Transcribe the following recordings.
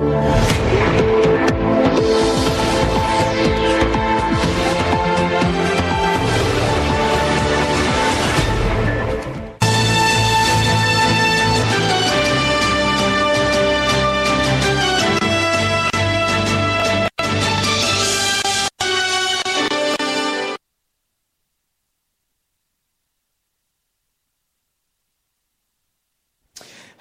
Yeah.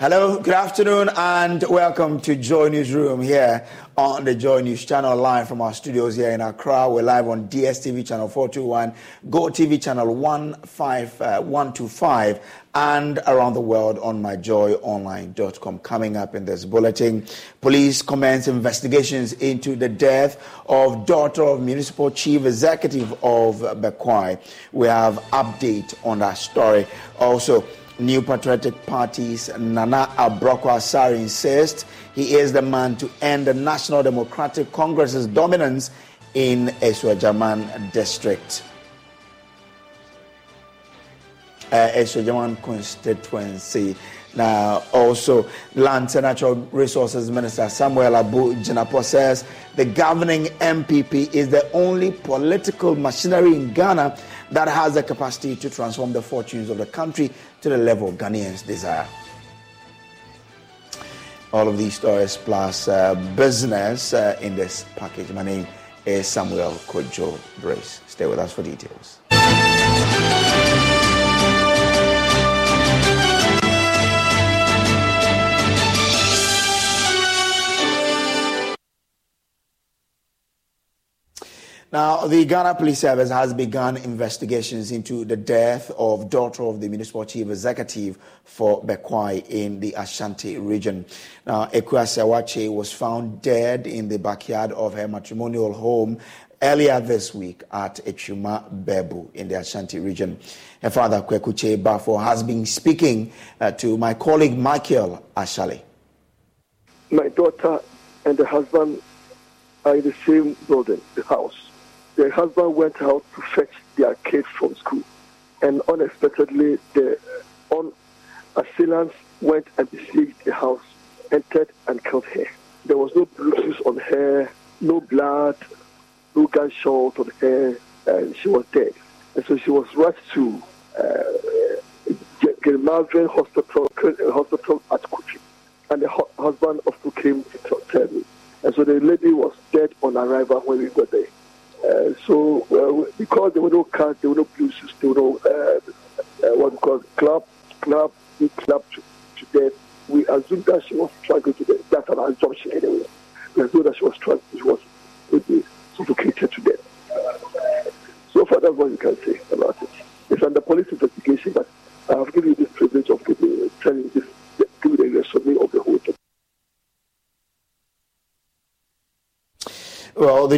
Hello, good afternoon, and welcome to Joy Newsroom here on the Joy News channel, live from our studios here in Accra. We're live on DSTV channel 421, Go TV channel 15125, uh, and around the world on myjoyonline.com. Coming up in this bulletin, police commence investigations into the death of daughter of municipal chief executive of Bekwai. We have update on that story. Also, New Patriotic Party's Nana Abroko Asare insists he is the man to end the National Democratic Congress's dominance in Esuajam district. Uh, Esuajam constituency. Now, also, Land and Natural Resources Minister Samuel Abu Jinapor says the governing NPP is the only political machinery in Ghana that has the capacity to transform the fortunes of the country to the level Ghanaians desire. All of these stories plus uh, business uh, in this package. My name is Samuel Kojo Brace. Stay with us for details. Now, the Ghana Police Service has begun investigations into the death of daughter of the municipal chief executive for Bekwai in the Ashanti region. Now, Ekua Sewache was found dead in the backyard of her matrimonial home earlier this week at Echuma Bebu in the Ashanti region. Her father, Kwekuche Bafo, has been speaking uh, to my colleague Michael Ashali. My daughter and the husband are in the same building, the house the husband went out to fetch their kids from school, and unexpectedly the on assailants went and besieged the house, entered and killed her. There was no bruises on her, no blood, no gunshot on her, and she was dead. And so she was rushed to uh, Gilmarvin Hospital, hospital at Kuchi. And the husband also came to tell me. And so the lady was dead on arrival when we got uno cante, uno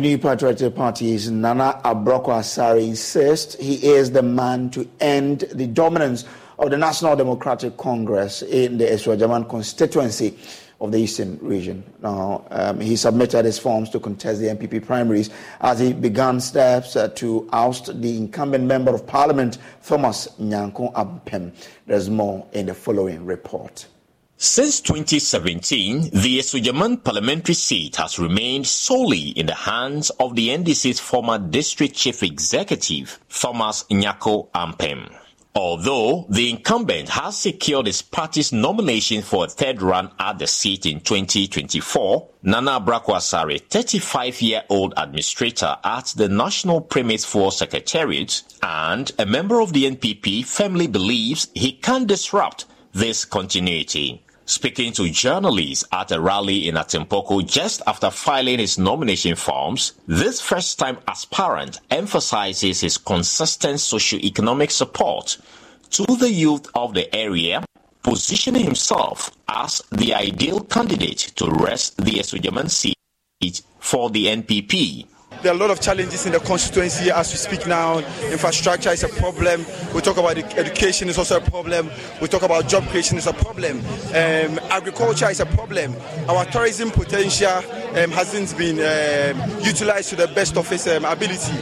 New Patriotic Party's Nana Abroko Asari insists he is the man to end the dominance of the National Democratic Congress in the Asuogyaman constituency of the Eastern region. Now, um, he submitted his forms to contest the NPP primaries as he began steps uh, to oust the incumbent Member of Parliament, Thomas Nyarko Ampem. There's more in the following report. Since 2017, the Asuogyaman parliamentary seat has remained solely in the hands of the NDC's former district chief executive, Thomas Nyarko Ampem. Although the incumbent has secured his party's nomination for a third run at the seat in 2024, Nana Abrakwasare, 35-year-old administrator at the National Premix Fuel Secretariat and a member of the NPP, firmly believes he can disrupt this continuity. Speaking to journalists at a rally in Atimpoku just after filing his nomination forms, this first time aspirant emphasizes his consistent socio-economic support to the youth of the area, positioning himself as the ideal candidate to wrest the Asuogyaman seat for the NPP. There are a lot of challenges in the constituency as we speak now. Infrastructure is a problem. We talk about education is also a problem. We talk about job creation is a problem. Um, agriculture is a problem. Our tourism potential um, hasn't been um, utilized to the best of its um, ability.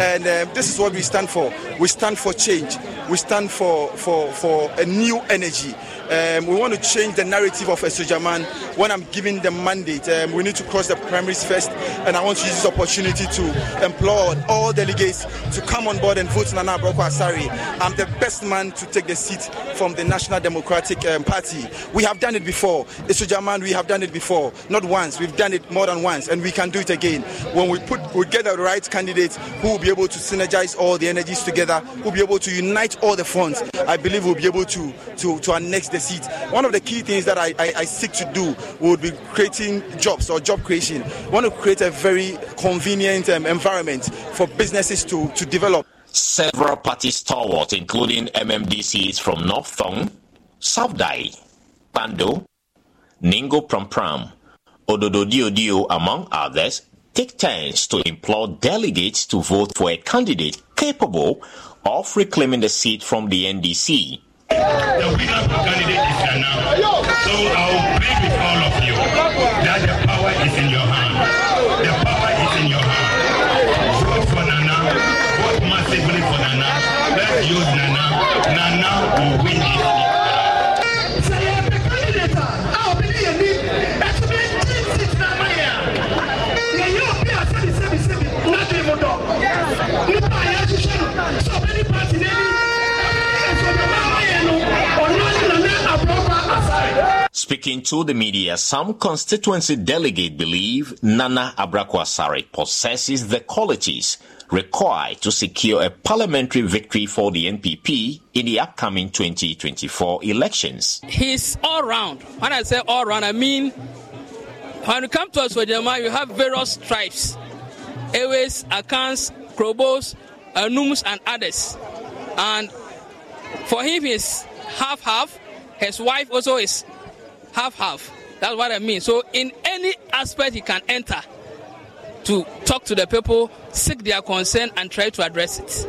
And um, this is what we stand for. We stand for change. We stand for, for, for a new energy. Um, we want to change the narrative of Asuogyaman. When I'm giving the mandate, we need to cross the primaries first, and I want to use this opportunity to implore all delegates to come on board and vote Nana Abroko Asari. I'm the best man to take the seat from the National Democratic um, Party. We have done it before. Asuogyaman, we have done it before. Not once, we've done it more than once, and we can do it again. When we put, we get the right candidates who will be able to synergize all the energies together, who will be able to unite all the fronts. I believe we'll be able to to to annex the seat. One of the key things that I, I, I seek to do would be creating jobs or job creation. I want to create a very convenient um, environment for businesses to, to develop. Several party stalwarts, including MMDCs from North Tongu, South Dayi, Pando, Ningo Prampram, Ododo Dio Dio, among others, take turns to implore delegates to vote for a candidate capable of reclaiming the seat from the NDC. The winner for candidate is Nana. So I Speaking to the media, some constituency delegate believe Nana Abrakwasari possesses the qualities required to secure a parliamentary victory for the NPP in the upcoming 2024 elections. He's all round. When I say all round, I mean when you come to us for Jama, you have various tribes. Airways, Akans, Krobos, Anums, and others. And for him, he's half-half. His wife also is half-half. That's what I mean. So in any aspect he can enter to talk to the people, seek their concern, and try to address it.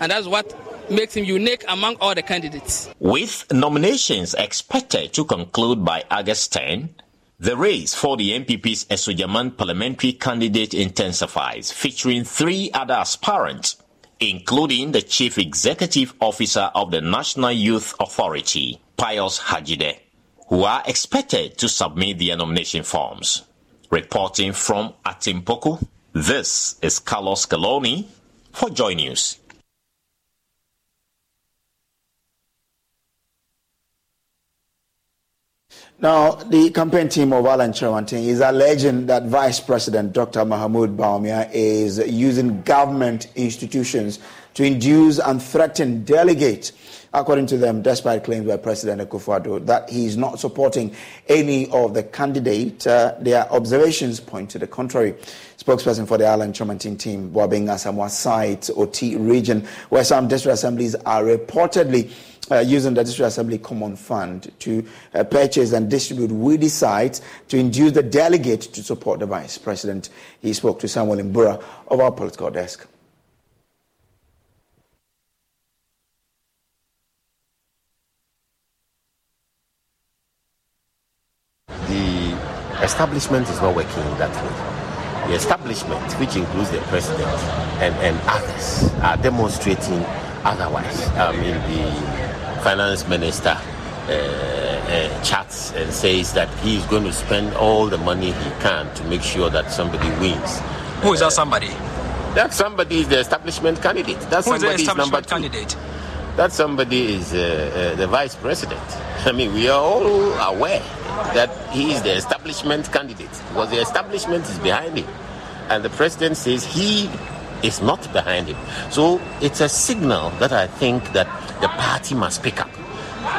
And that's what makes him unique among all the candidates. With nominations expected to conclude by August 10, the race for the NPP's Asuogyaman parliamentary candidate intensifies, featuring three other aspirants, including the Chief Executive Officer of the National Youth Authority, Pius Hadzide, who are expected to submit their nomination forms. Reporting from Atimpoku, this is Carlos Calony for Joy News. Now, the campaign team of Alan Kyerematen is alleging that Vice President Dr. Mahmoud Bawumia is using government institutions to induce and threaten delegates. According to them, despite claims by President Akufo-Addo that he is not supporting any of the candidates, uh, their observations point to the contrary. Spokesperson for the Alan Kyerematen team, Boabeng Asamoah site, Oti region, where some district assemblies are reportedly uh, using the District Assembly Common Fund to uh, purchase and distribute weedy sites to induce the delegate to support the Vice President. He spoke to Samuel Imbura of our political desk. Establishment is not working that way. The establishment, which includes the president and, and others, are demonstrating otherwise. I mean, the finance minister uh, uh, chats and says that he is going to spend all the money he can to make sure that somebody wins. Who is that somebody? That somebody is the establishment candidate. That Who is somebody the is number two. candidate? That somebody is uh, uh, the vice president. I mean, we are all aware that he is the establishment candidate because the establishment is behind him, and the president says he is not behind him. So it's a signal that I think that the party must pick up.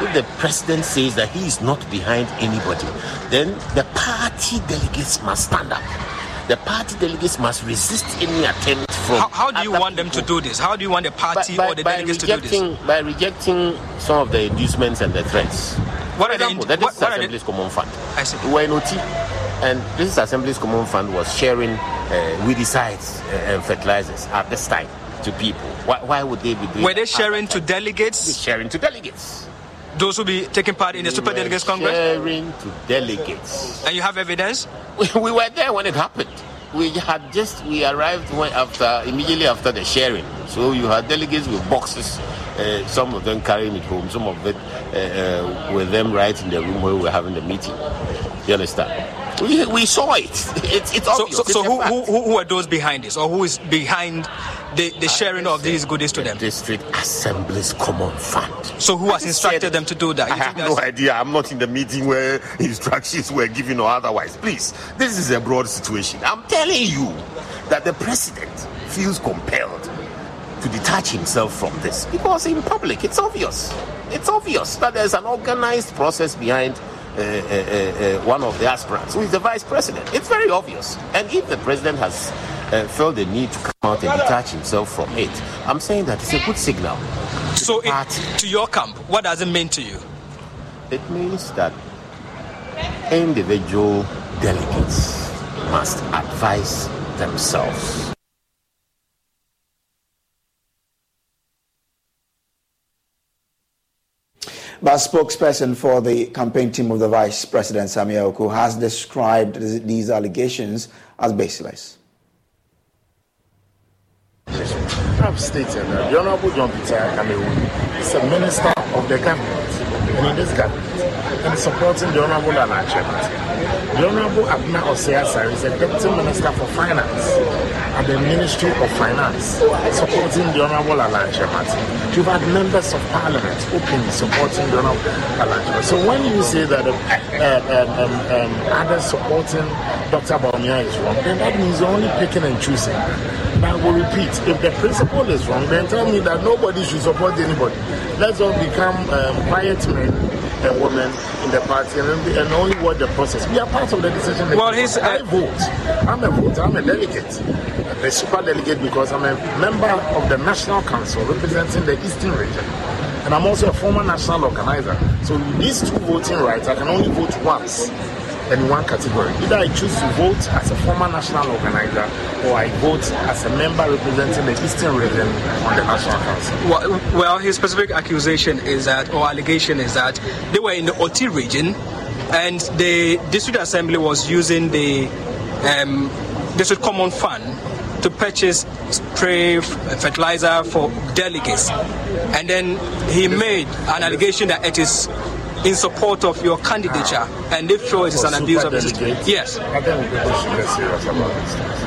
If the president says that he is not behind anybody, then the party delegates must stand up. The party delegates must resist any attempt from. How, how do you want them to do this? How do you want the party by, or the delegates to do this? By rejecting some of the inducements and the threats. What For are example, ind- that what- this what are the- Assembly's Common Fund. I see. We were in Oti, and this Assembly's Common Fund was sharing uh, weedicides uh, and fertilizers at this time to people. Why, why would they be doing Were they sharing to delegates? Sharing to delegates. Those who be taking part in the Super We were Delegates Congress? Sharing to delegates. And you have evidence? We, we were there when it happened. We had just we arrived when after immediately after the sharing. So you had delegates with boxes. Uh, some of them carrying it home. Some of it uh, uh, with them right in the room where we were having the meeting. You understand? We, we saw it. It's it's So, obvious. so, so a who, who, who who are those behind this? Or who is behind the, the sharing of these goodies to them? District Assembly's Common Fund. So who has instructed them to do that? I You have no that's- idea. I'm not in the meeting where instructions were given or otherwise. Please, this is a broad situation. I'm telling you that the president feels compelled to detach himself from this because in public it's obvious. It's obvious that there's an organized process behind uh, uh, uh, uh, one of the aspirants, who is the vice president. It's very obvious. And if the president has uh, felt the need to come out and detach himself from it, I'm saying that it's a good signal. to So, it, to your camp, what does it mean to you? It means that individual delegates must advise themselves. But a spokesperson for the campaign team of the Vice President Oku has described these allegations as baseless. I've stated that the Honorable John Peter Kamewu is a minister of the government, and in this government, and supporting the Honorable Alan Kyerematen. The Honorable Abena Osei-Asare is a deputy minister for finance at the Ministry of Finance, supporting the Honorable Alan Chebati. You've had members of parliament openly supporting the Honorable Alan Chebati. So when you say that uh, um, um, um, others supporting Dr. Baumia is wrong, then that means you're only picking and choosing. I will repeat, if the principle is wrong, then tell me that nobody should support anybody. Let's all become um, quiet men and women in the party and, and only watch the process. We are part of the decision. Well, he's, uh, I vote. I'm a voter. I'm a delegate. A super delegate because I'm a member of the National Council representing the Eastern region. And I'm also a former national organizer. So these two voting rights, I can only vote once in one category. Either I choose to vote as a former national organizer or I vote as a member representing the Eastern region on the National Council. Well, well, his specific accusation is that, or allegation is that, they were in the Oti region, and the district assembly was using the um, district common fund to purchase spray f- fertilizer for delegates, and then he made an allegation that it is in support of your candidature, and they feel it is an abuse of the system. Yes. I think people should get serious about these things.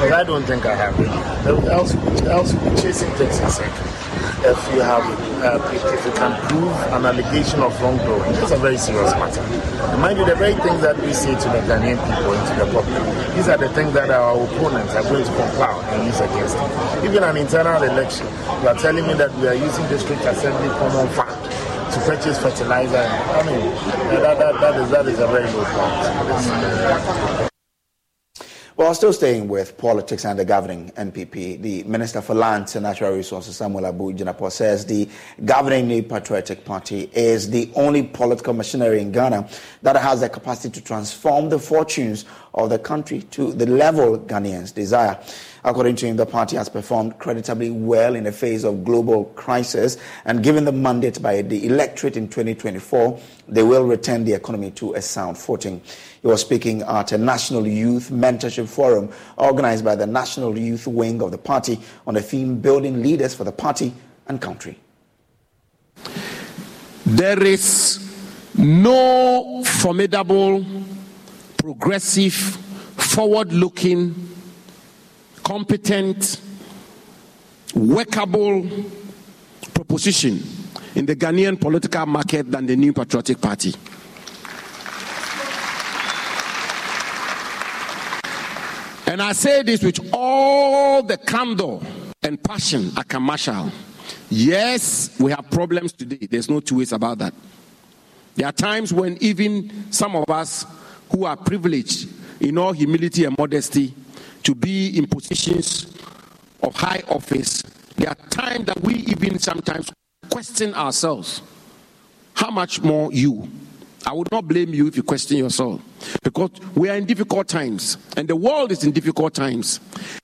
Because I don't think I have it. Else, else we'll be chasing things in circles. If you have, uh, if, if you can prove an allegation of wrongdoing, it's a very serious matter. And mind you, the very things that we say to the Ghanaian people and to the public, these are the things that our opponents are going to compile and use against us. Even an internal election, you are telling me that we are using district assembly common fund to purchase fertilizer. I mean, that, that, that, is, that is a very low point. Well, still staying with politics and the governing NPP, the Minister for Lands and Natural Resources, Samuel Abu Jinapor, says the governing New Patriotic Party is the only political machinery in Ghana that has the capacity to transform the fortunes of the country to the level Ghanaians desire. According to him, the party has performed creditably well in the face of global crisis and given the mandate by the electorate in 2024, they will return the economy to a sound footing. He was speaking at a National Youth Mentorship Forum organized by the National Youth Wing of the party on the theme Building Leaders for the Party and Country. There is no formidable, progressive, forward looking, competent, workable proposition in the Ghanaian political market than the New Patriotic Party. And I say this with all the candor and passion I can marshal. Yes, we have problems today. There's no two ways about that. There are times when even some of us who are privileged in all humility and modesty to be in positions of high office, there are times that we even sometimes question ourselves. How much more you? I would not blame you if you question yourself because we are in difficult times and the world is in difficult times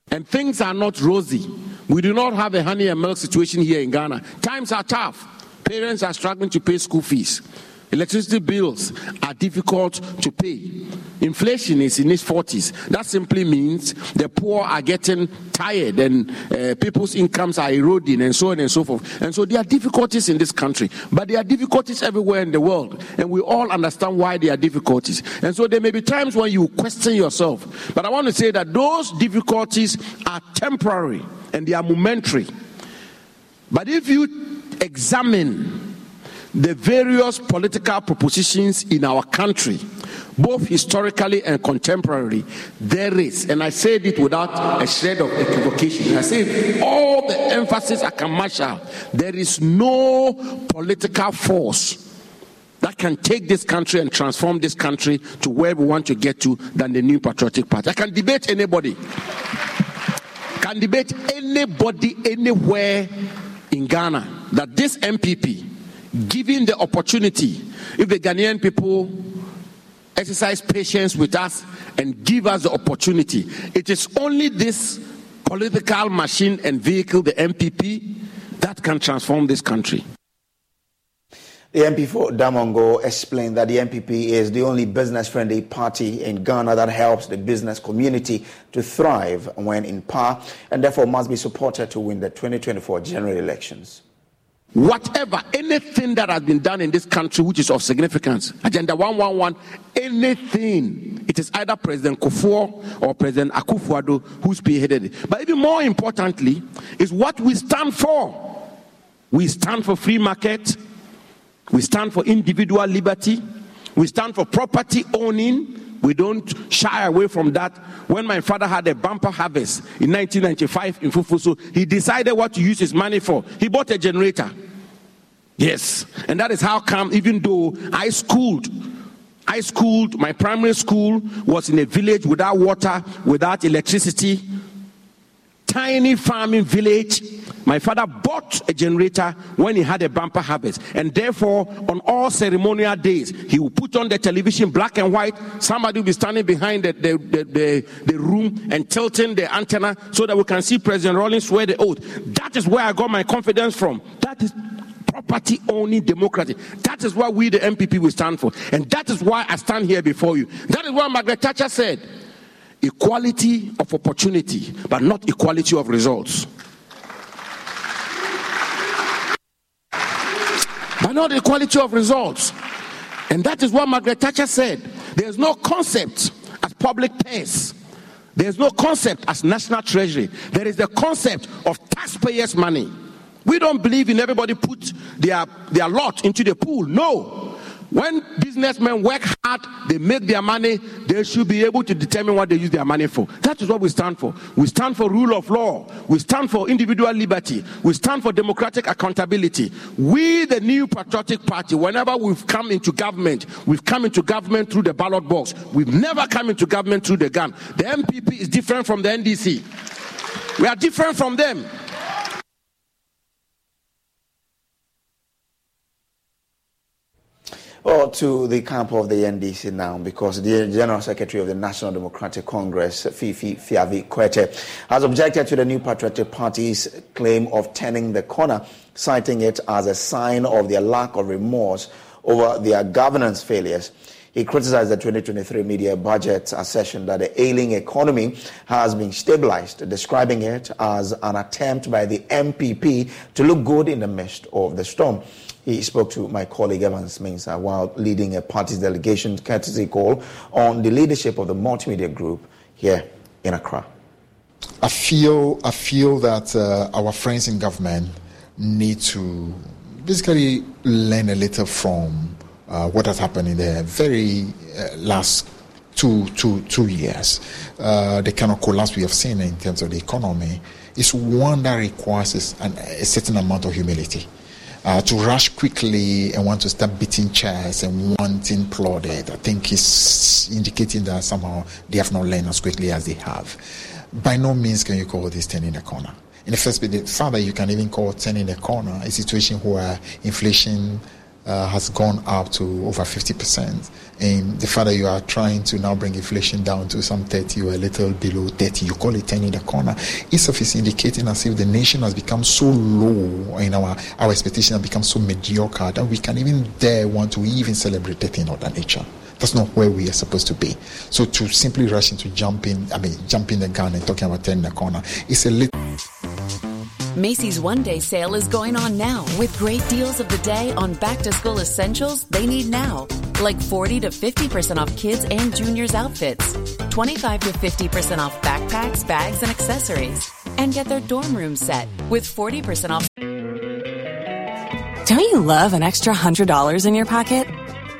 and things are not rosy. We do not have a honey and milk situation here in Ghana. Times are tough. Parents are struggling to pay school fees. Electricity bills are difficult to pay. Inflation is in its 40s. That simply means the poor are getting tired and uh, people's incomes are eroding and so on and so forth. And so there are difficulties in this country, but there are difficulties everywhere in the world. And we all understand why there are difficulties. And so there may be times when you question yourself. But I want to say that those difficulties are temporary and they are momentary. But if you examine the various political propositions in our country, both historically and contemporarily, there is, and I said it without a shred of equivocation. I say all the emphasis I can marshal, there is no political force that can take this country and transform this country to where we want to get to than the new patriotic party. I can debate anybody. Can debate anybody anywhere in Ghana that this NPP given the opportunity, if the Ghanaian people exercise patience with us and give us the opportunity, it is only this political machine and vehicle, the NPP, that can transform this country. The MP for Damongo explained that the NPP is the only business friendly party in Ghana that helps the business community to thrive when in power and therefore must be supported to win the 2024 general elections whatever, anything that has been done in this country which is of significance, Agenda 111, anything, it is either President Kufuor or President Akufo-Addo who spearheaded it. But even more importantly, is what we stand for. We stand for free market, we stand for individual liberty, we stand for property owning. We don't shy away from that. When my father had a bumper harvest in 1995 in Fufuso, he decided what to use his money for. He bought a generator. Yes. And that is how come, even though I schooled, I schooled, my primary school was in a village without water, without electricity, tiny farming village. My father bought a generator when he had a bumper harvest, and therefore, on all ceremonial days, he would put on the television black and white. Somebody will be standing behind the, the, the, the, the room and tilting the antenna so that we can see President Rawlings swear the oath. That is where I got my confidence from. That is property owning democracy. That is what we, the NPP, will stand for. And that is why I stand here before you. That is what Margaret Thatcher said equality of opportunity, but not equality of results. But not the quality of results. And that is what Margaret Thatcher said. There's no concept as public purse. There's no concept as national treasury. There is the concept of taxpayers' money. We don't believe in everybody put their, their lot into the pool. No. When businessmen work hard, they make their money, they should be able to determine what they use their money for. That is what we stand for. We stand for rule of law. We stand for individual liberty. We stand for democratic accountability. We, the new patriotic party, whenever we've come into government, we've come into government through the ballot box. We've never come into government through the gun. The NPP is different from the NDC. We are different from them. Well, to the camp of the NDC now, because the General Secretary of the National Democratic Congress, Fifi Fiavi Kwetey, has objected to the New Patriotic Party's claim of turning the corner, citing it as a sign of their lack of remorse over their governance failures. He criticized the 2023 mid-year budget assertion that the ailing economy has been stabilized, describing it as an attempt by the NPP to look good in the midst of the storm. He spoke to my colleague Evans Mensah while leading a party's delegation courtesy call on the leadership of the multimedia group here in Accra. I feel I feel that uh, our friends in government need to basically learn a little from uh, what has happened in the very uh, last two, two, two years. Uh, the kind of collapse we have seen in terms of the economy is one that requires an, a certain amount of humility. Uh, to rush quickly and want to start beating chairs and wanting plaudit, I think is indicating that somehow they have not learned as quickly as they have. By no means can you call this turning the corner. In the first place, further, you can even call turning the corner a situation where inflation uh, has gone up to over 50%. And the fact that you are trying to now bring inflation down to some 30 or a little below 30, you call it turning the corner. It's of indicating as if the nation has become so low and our, our expectation has become so mediocre that we can even dare want to even celebrate a in of that nature. That's not where we are supposed to be. So to simply rush into jumping, I mean, jumping the gun and talking about turning the corner, it's a little. Macy's one day sale is going on now with great deals of the day on back to school essentials they need now, like 40 to 50% off kids and juniors outfits, 25 to 50% off backpacks, bags, and accessories, and get their dorm room set with 40% off. Don't you love an extra $100 in your pocket?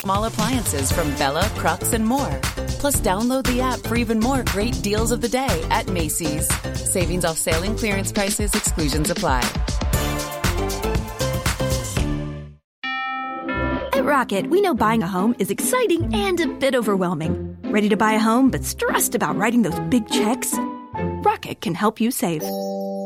Small appliances from Bella, Crux, and more. Plus, download the app for even more great deals of the day at Macy's. Savings off sale and clearance prices, exclusions apply. At Rocket, we know buying a home is exciting and a bit overwhelming. Ready to buy a home but stressed about writing those big checks? Rocket can help you save.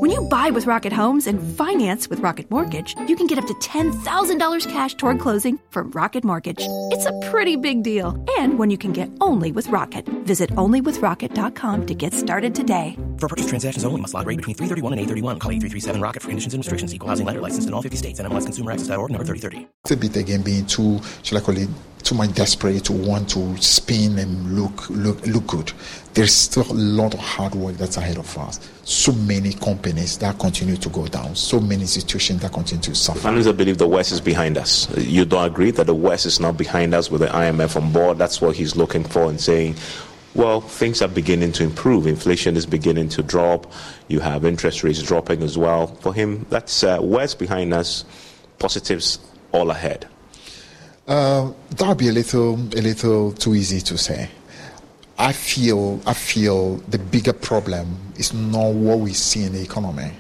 When you buy with Rocket Homes and finance with Rocket Mortgage, you can get up to $10,000 cash toward closing from Rocket Mortgage. It's a pretty big deal, and one you can get only with Rocket. Visit onlywithrocket.com to get started today. For purchase transactions only, must log rate between 331 and 831. Call 8337 Rocket for conditions and restrictions. Equal housing lender licensed in all 50 states. NMLSconsumeraccess.org number 3030. It's a bit again being too, shall I call it, too much desperate to want to spin and look look look good. There's still a lot of hard work that's ahead of us. So many companies that continue to go down. So many institutions that continue to suffer. Analysts believe the West is behind us. You don't agree that the West is not behind us with the IMF on board. That's what he's looking for and saying. Well, things are beginning to improve. Inflation is beginning to drop. You have interest rates dropping as well. For him, that's uh, West behind us. Positives all ahead. Uh, that would be a little, a little too easy to say. I feel, I feel the bigger problem is not what we see in the economy,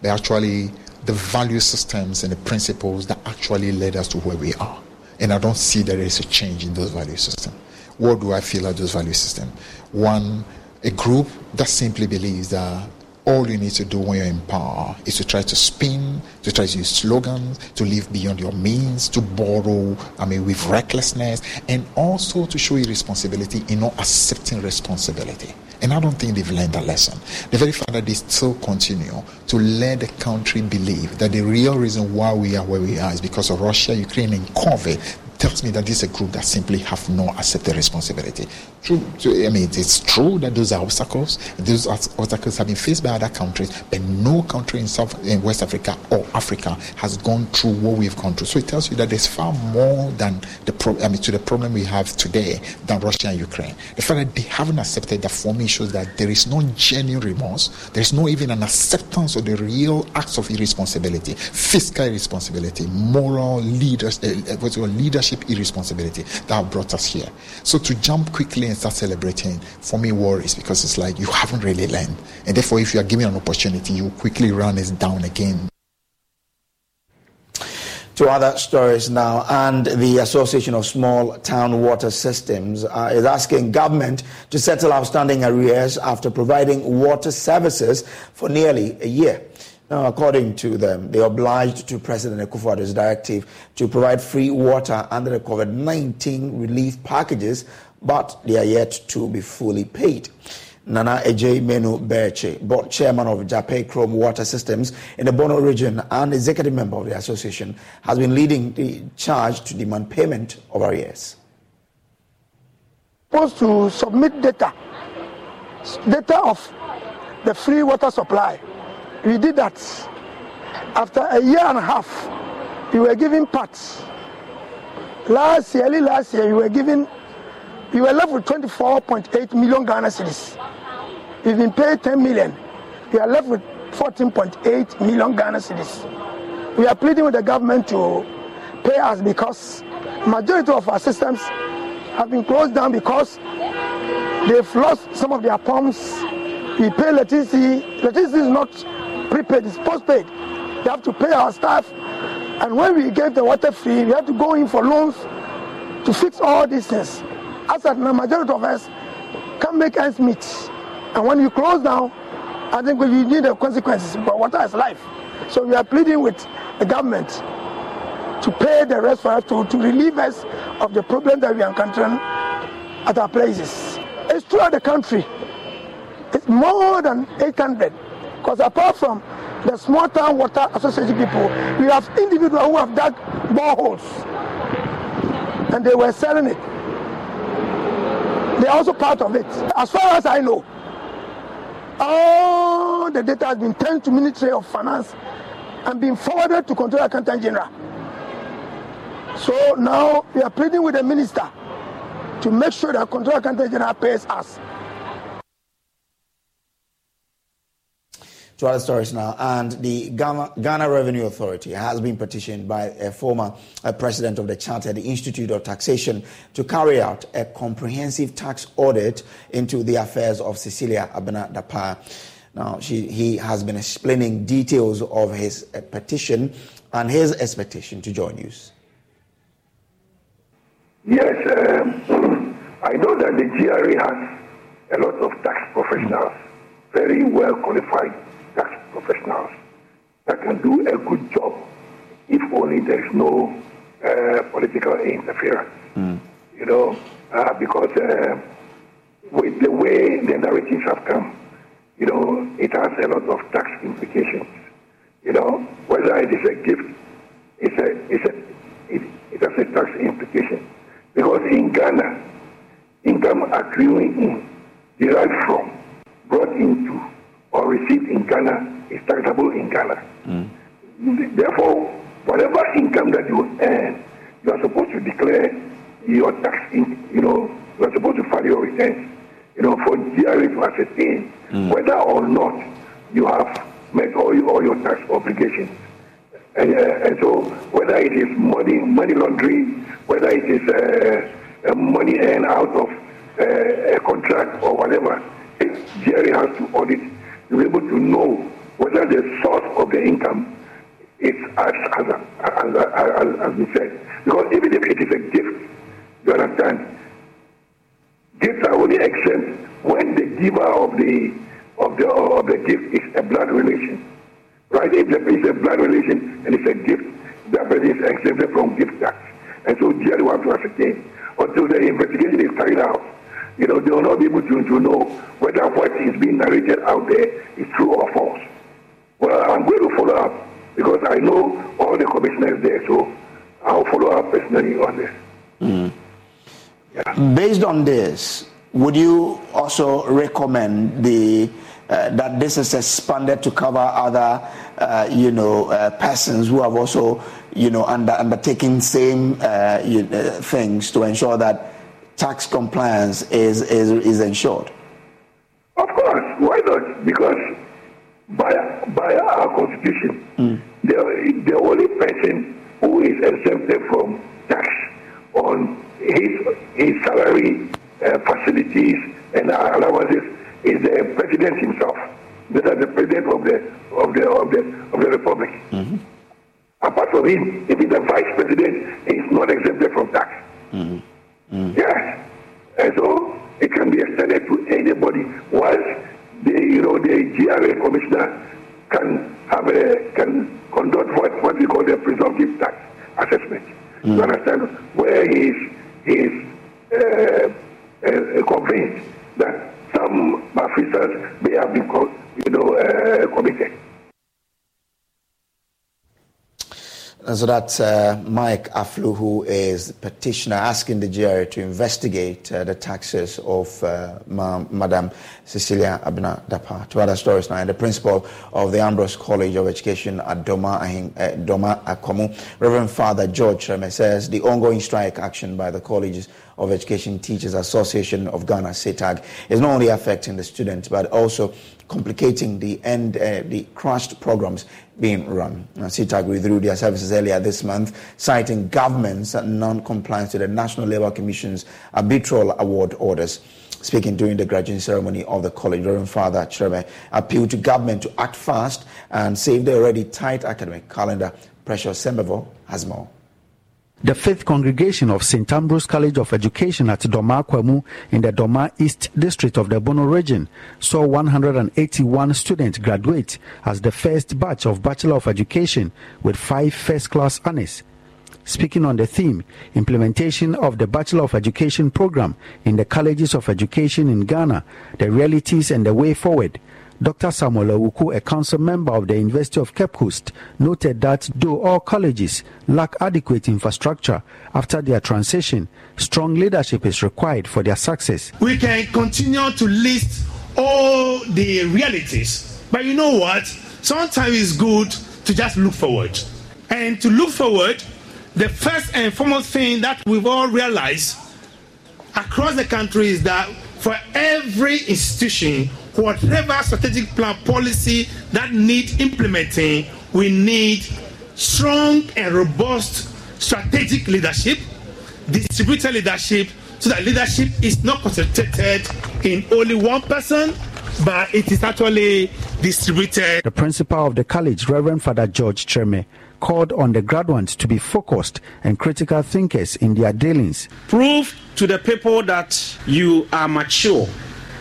but actually the value systems and the principles that actually led us to where we are. And I don't see there is a change in those value systems. What do I feel are those value systems? One, a group that simply believes that all you need to do when you're in power is to try to spin, to try to use slogans, to live beyond your means, to borrow, I mean, with recklessness, and also to show irresponsibility in not accepting responsibility. And I don't think they've learned that lesson. The very fact that they still continue to let the country believe that the real reason why we are where we are is because of Russia, Ukraine, and COVID tells me that this is a group that simply have not accepted responsibility. True, I mean, it's true that those are obstacles. Those obstacles have been faced by other countries, but no country in South in West Africa or Africa has gone through what we've gone through. So it tells you that there's far more than the problem. I mean, to the problem we have today than Russia and Ukraine. The fact that they haven't accepted that for me shows that there is no genuine remorse. There is no even an acceptance of the real acts of irresponsibility, fiscal irresponsibility, moral leaders, uh, what's leadership irresponsibility that brought us here. So to jump quickly and start celebrating for me worries because it's like you haven't really learned, and therefore if you are given an opportunity, you quickly run it down again to other stories now, and the Association of Small Town Water Systems uh, is asking government to settle outstanding arrears after providing water services for nearly a year. Now, according to them, they are obliged to President Akufo-Addo's directive to provide free water under the COVID-19 relief packages, but they are yet to be fully paid. Nana Ejay Menu Berche, board chairman of Japekrom Water Systems in the Bono region and executive member of the association, has been leading the charge to demand payment of arrears. Supposed to submit data, data of the free water supply. We did that. After a year and a half, we were giving parts. Last year, early last year, we were giving, we were left with 24.8 million Ghana cedis. We've been paid 10 million. We are left with 14.8 million Ghana cedis. We are pleading with the government to pay us because majority of our systems have been closed down because they've lost some of their pumps. We pay electricity. Electricity is not prepaid, it's postpaid. We have to pay our staff. And when we get the water free, we have to go in for loans to fix all these things. As at now, majority of us can't make ends meet. And when you close down, I think we need the consequences. But water is life. So we are pleading with the government to pay the rest for us to, to relieve us of the problem that we are encountering at our places. It's throughout the country. It's more than 800. Because apart from the small town water association people, we have individuals who have dug boreholes. And they were selling it. They're also part of it. As far as I know, all the data has been turned to Ministry of Finance and been forwarded to Controller Accountant General. So now we are pleading with the minister to make sure that Controller Accountant General pays us. To other stories now. And the Ghana, Ghana, Revenue Authority has been petitioned by a former uh, president of the Chartered Institute of Taxation to carry out a comprehensive tax audit into the affairs of Cecilia Abena Dapaah. Now, she, he has been explaining details of his uh, petition and his expectation to join us. Yes, um, I know that the GRA has a lot of tax professionals, very well qualified tax professionals that can do a good job if only there is no uh, political interference. Mm. You know, uh, because uh, with the way the narratives have come, you know, it has a lot of tax implications. You know, whether it is a gift, it's a, it's a, it, it has a tax implication. Because in Ghana, income accruing in, derived from, brought into, or received in Ghana is taxable in Ghana. Mm. Therefore, whatever income that you earn, you are supposed to declare your tax, in, you know, you are supposed to file your returns, you know, for GRA to ascertain mm. whether or not you have met all your, all your tax obligations. And, uh, and, so, whether it is money money laundering, whether it is uh, money earned out of uh, a contract or whatever, GRA has to audit to be able to know whether the source of the income is as as as, as, as we said. Because even if it is a gift, you understand, gifts are only exempt when the giver of the of the of the gift is a blood relation. Right? If it's a blood relation and it's a gift, that person is exempted from gift tax. And so will have to ascertain until the investigation is carried out you know, they will not be able to, to know whether what is being narrated out there is true or false. Well, I'm going to follow up because I know all the commissioners there, so I'll follow up personally on this. Mm. Yeah. Based on this, would you also recommend the uh, that this is expanded to cover other, uh, you know, uh, persons who have also, you know, under, undertaken same uh, you, uh, things to ensure that tax compliance is, is, is ensured? Of course, why not? Because by, by our constitution, mm. the, the only person who is exempted from tax on his, his salary uh, facilities and allowances is the president himself. That is the president of the of the of the of the republic. Mm-hmm. Apart from him, if he's the vice president, is not exempted from tax. Mm-hmm. Mm-hmm. Yes, and so it can be extended to anybody. Once the you know the GRA commissioner can have a can conduct what what we call the presumptive tax assessment. You mm. understand where he is he is uh, uh, convinced that some officers may have been, you know, uh, committed. So that's uh, Mike Afflu, who is petitioner asking the GRA to investigate uh, the taxes of uh, Ma- Madam Cecilia Abena Dapaah. To other stories now, the principal of the Ambrose College of Education at Dormaa, uh, Dormaa Akwamu, Reverend Father George Sherme, says the ongoing strike action by the colleges of Education Teachers Association of Ghana, CETAG, is not only affecting the students, but also complicating the end, uh, the crashed programs being run. Uh, CETAG withdrew their services earlier this month, citing government's non-compliance to the National Labour Commission's arbitral award orders. Speaking during the graduation ceremony of the college, Reverend Father Chreme appealed to government to act fast and save the already tight academic calendar. Precious Sembevo has more. The fifth congregation of St. Ambrose College of Education at Dormaa Akwamu in the Dormaa East District of the Bono region saw 181 students graduate as the first batch of Bachelor of Education with five first class honors. Speaking on the theme, implementation of the Bachelor of Education program in the colleges of education in Ghana, the realities and the way forward, Dr. Samuel Awuku, a council member of the University of Cape Coast, noted that though all colleges lack adequate infrastructure after their transition, strong leadership is required for their success. We can continue to list all the realities, but you know what? Sometimes it's good to just look forward. And to look forward, the first and foremost thing that we've all realized across the country is that for every institution whatever strategic plan policy that needs implementing, we need strong and robust strategic leadership, distributed leadership, so that leadership is not concentrated in only one person, but it is actually distributed. The principal of the college, Reverend Father George Cherme, called on the graduates to be focused and critical thinkers in their dealings. Prove to the people that you are mature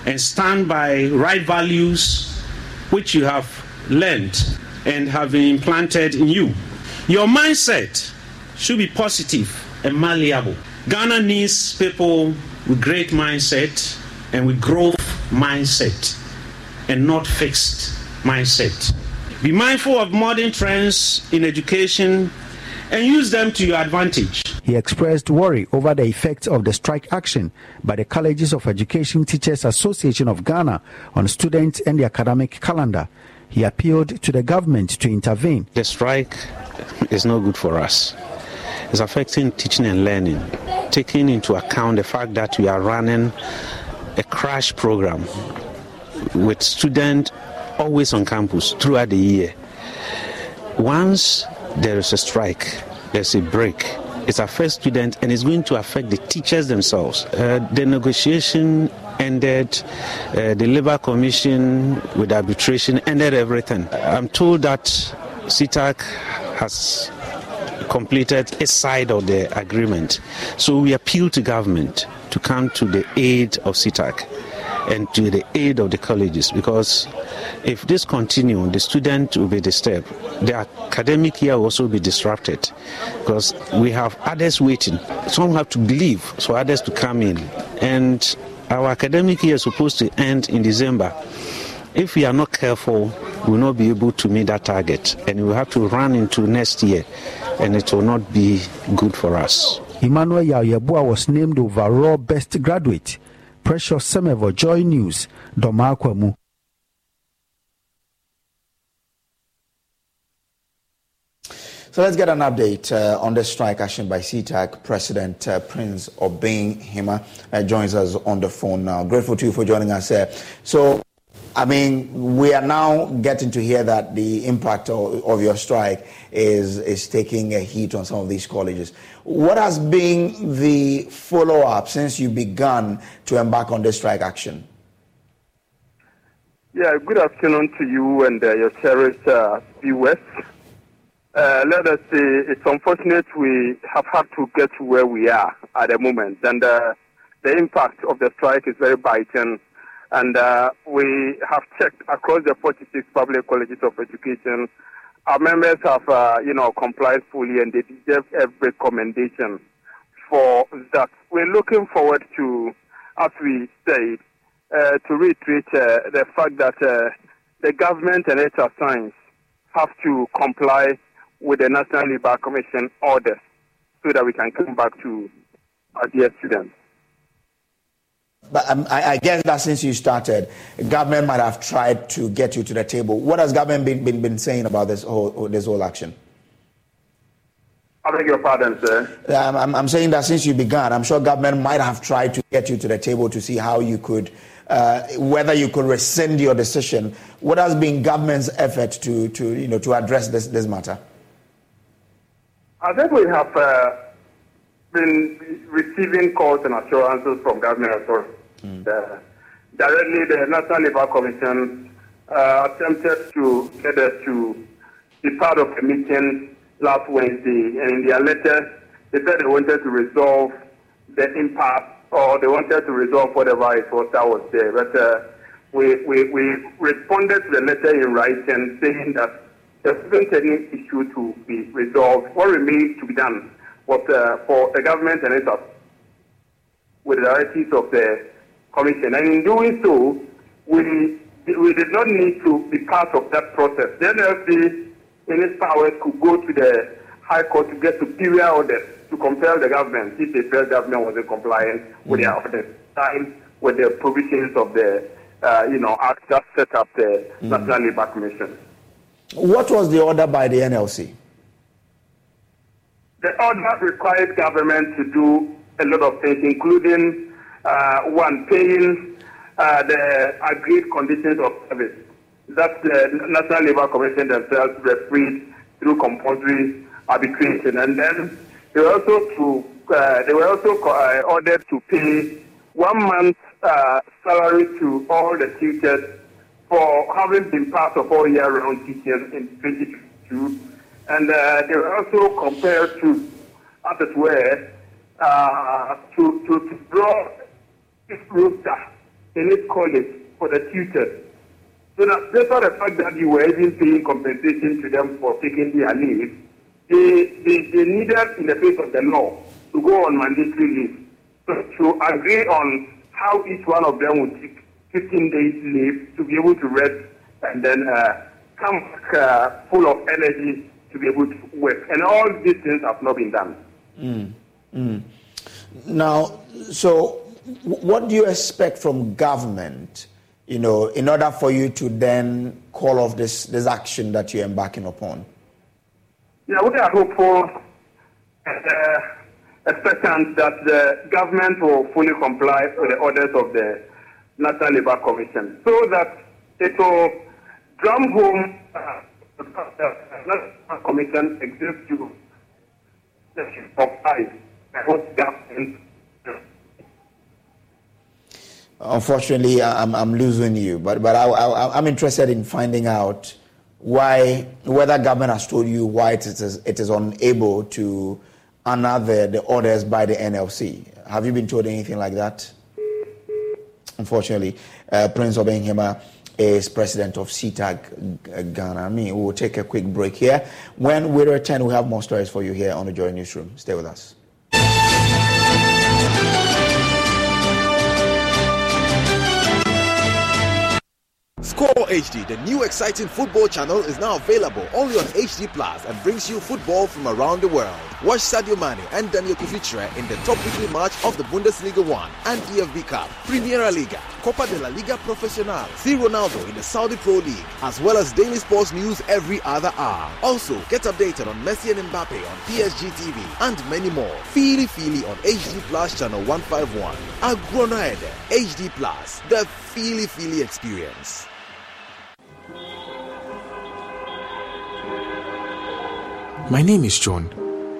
and stand by right values which you have learned and have been implanted in you. Your mindset should be positive and malleable. Ghana needs people with great mindset and with growth mindset and not fixed mindset. Be mindful of modern trends in education and use them to your advantage. He expressed worry over the effects of the strike action by the Colleges of Education Teachers Association of Ghana on students and the academic calendar. He appealed to the government to intervene. The strike is no good for us. It's affecting teaching and learning, taking into account the fact that we are running a crash program with students always on campus throughout the year. Once there is a strike, there's a break. It affects students and it's going to affect the teachers themselves. Uh, the negotiation ended, uh, the Labour Commission with arbitration ended everything. I'm told that CETAG has completed a side of the agreement. So we appeal to government to come to the aid of CETAG and to the aid of the colleges because if this continues, the student will be disturbed. The academic year will also be disrupted because we have others waiting. Some have to leave so others to come in. And our academic year is supposed to end in December. If we are not careful, we will not be able to meet that target and we will have to run into next year and it will not be good for us. Emmanuel Yayebua was named overall best graduate. Precious Semevo, Joy News, Dormaa Akwamu. So let's get an update uh, on the strike action by CETAG. President uh, Prince Obeng Hima uh, joins us on the phone now. Grateful to you for joining us. So, I mean, we are now getting to hear that the impact of, of your strike is, is taking a hit on some of these colleges. What has been the follow up since you began to embark on this strike action? Yeah, good afternoon to you and uh, your cherished uh, viewers. Uh, let us say it's unfortunate we have had to get to where we are at the moment, and uh, the impact of the strike is very biting. And uh, we have checked across the 46 public colleges of education. Our members have, uh, you know, complied fully, and they deserve every commendation for that. We're looking forward to, as we said, uh, to reiterate uh, the fact that the government and its science have to comply with the National Labour Commission orders so that we can come back to our dear students. But um, I, I, guess that since you started, government might have tried to get you to the table. What has government been, been, been saying about this whole, this whole action? I beg your pardon, sir. I'm, I'm, I'm saying that since you began, I'm sure government might have tried to get you to the table to see how you could, uh, whether you could rescind your decision. What has been government's effort to, to, you know, to address this, this matter? I think we have uh, been receiving calls and assurances from government authorities. Mm. Uh, directly, the National Labour Commission uh, attempted to get us to be part of a meeting last Wednesday, and in their letter, they said they wanted to resolve the impasse or they wanted to resolve whatever it was that was there. But uh, we, we, we responded to the letter in writing saying that there isn't any issue to be resolved. What remains to be done was uh, for the government and its with the directives of the commission. And in doing so, we, we did not need to be part of that process. The NLC, in its powers, could go to the High Court to get superior orders to compel the government if the federal government wasn't compliant mm-hmm. with their mm. orders, time with the provisions of the uh, you know act that set up the mm-hmm. National Labour Commission. What was the order by the NLC? The order required government to do a lot of things, including uh, one, paying uh, the agreed conditions of service that the National Labour Commission themselves refereed through compulsory arbitration, and then they were also to uh, they were also uh, ordered to pay one month uh, salary to all the teachers for having been part of all year round teaching in 2022. And uh, they were also compared to, as it were, uh, to, to, to draw this roster in each college for the tutors. So that despite the fact that you were even paying compensation to them for taking their leave, they, they, they needed, in the face of the law, to go on mandatory leave. To agree on how each one of them would take 15 days leave to be able to rest and then uh, come back uh, full of energy to be able to work. And all these things have not been done. Mm. Mm. Now, so what do you expect from government, you know, in order for you to then call off this, this action that you're embarking upon? Yeah, we are hopeful and uh, expectant that the government will fully comply with the orders of the National Labour Commission so that it will drum home uh, government Unfortunately, I'm, I'm losing you, but, but I, I'm interested in finding out why, whether government has told you why it is, it is unable to honor the, the orders by the NLC. Have you been told anything like that? Unfortunately, uh, Prince Obeng Hima is president of CETAG uh, Ghana. I mean, we'll take a quick break here. When we return, we have more stories for you here on the Joy Newsroom. Stay with us. HD, the new exciting football channel, is now available only on HD Plus and brings you football from around the world. Watch Sadio Mane and Daniel Kufitre in the top weekly match of the Bundesliga 1 and EFB Cup, Primera Liga, Copa de la Liga Profesional, see Ronaldo in the Saudi Pro League, as well as daily sports news every other hour. Also, get updated on Messi and Mbappe on PSG TV and many more. Feely Feely on HD Plus channel 151. Agrono HD Plus, the Feely Feely experience. My name is John,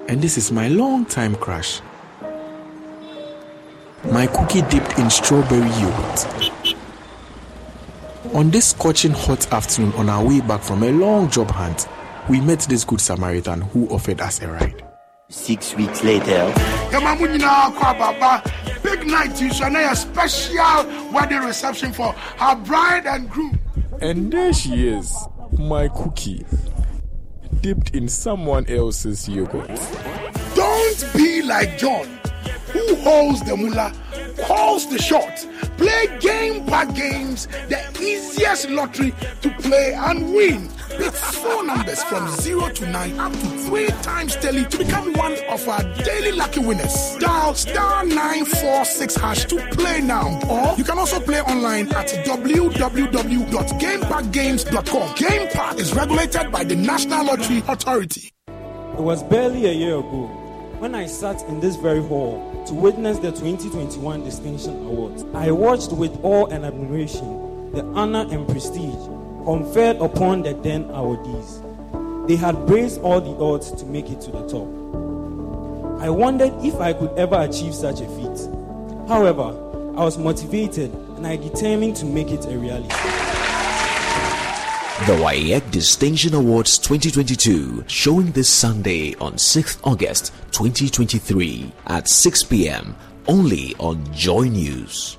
and this is my long-time crush. My cookie dipped in strawberry yogurt. On this scorching hot afternoon on our way back from a long job hunt, we met this good Samaritan who offered us a ride. Six weeks later, big night you shall a special wedding reception for her bride and groom. And there she is, my cookie, dipped in someone else's yogurt. Don't be like John, who holds the mullah, calls the shots, play game by games, the easiest lottery to play and win. Pick four numbers from 0 to 9 up to 3 times daily to become one of our daily lucky winners. Dial star 946 hash to play now. Or you can also play online at www.gamepackgames.com. Game Park is regulated by the National Lottery Authority. It was barely a year ago when I sat in this very hall to witness the 2021 Distinction Awards. I watched with awe and admiration the honor and prestige conferred upon the then awardees. They had braved all the odds to make it to the top. I wondered if I could ever achieve such a feat. However, I was motivated and I determined to make it a reality. The WAEC Distinction Awards 2022 showing this Sunday on 6th August 2023 at 6 p.m. only on Joy News.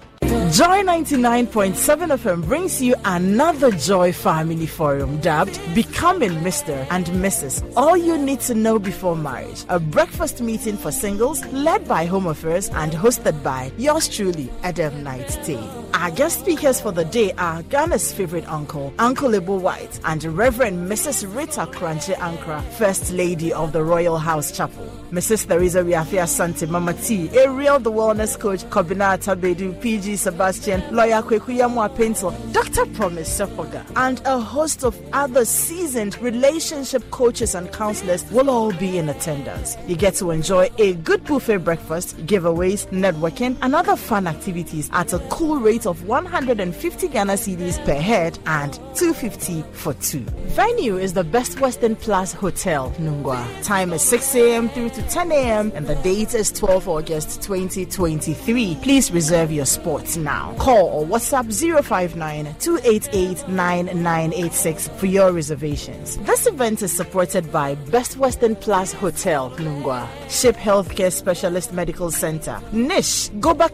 Joy 99.7 FM brings you another Joy Family Forum dubbed Becoming Mr. and Mrs. All you need to know before marriage. A breakfast meeting for singles led by Home Affairs and hosted by yours truly, Adam Knight Tea. Our guest speakers for the day are Ghana's favorite uncle, Uncle Ebo White, and Reverend Mrs. Rita Korankye Ankrah, First Lady of the Royal House Chapel. Mrs. Theresa Riafia Sante, Mama T, Ariel the Wellness Coach, Kobina Tabedu, PG Sebastian, Lawyer Kwekuyamwa Pencil, Dr. Promise Sepoga, and a host of other seasoned relationship coaches and counselors will all be in attendance. You get to enjoy a good buffet breakfast, giveaways, networking, and other fun activities at a cool rate of 150 Ghana cedis per head and 250 for two. Venue is the Best Western Plus Hotel, Nungwa. Time is 6 a.m. through to 10 a.m. and the date is 12 August 2023. Please reserve your spots now. Call or WhatsApp 059 288 9986 for your reservations. This event is supported by Best Western Plus Hotel, Nungwa, Ship Healthcare Specialist Medical Center, Nish, Goba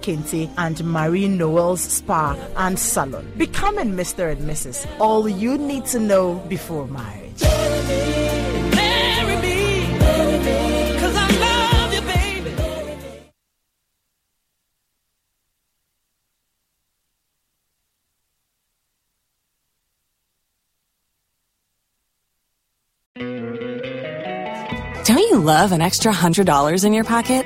and Marie Noel's Spa and Salon. Becoming Mr. and Mrs. All you need to know before marriage. Don't you love an extra $100 in your pocket?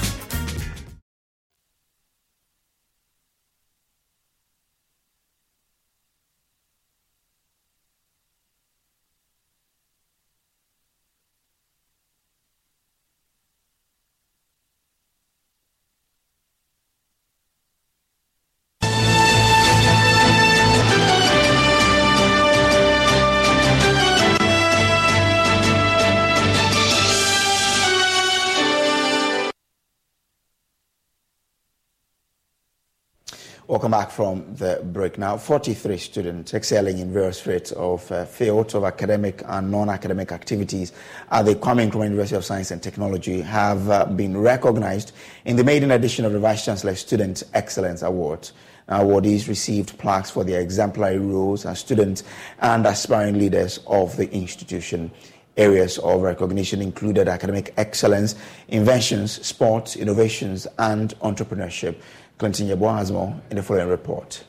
Welcome back from the break. Now, 43 students excelling in various fields of uh, fields of academic and non-academic activities at the Kwame Nkrumah University of Science and Technology have uh, been recognized in the maiden edition of the Vice Chancellor Student Excellence Award. Awardees received plaques for their exemplary roles as students and aspiring leaders of the institution. Areas of recognition included academic excellence, inventions, sports, innovations, and entrepreneurship. Has more in the following report.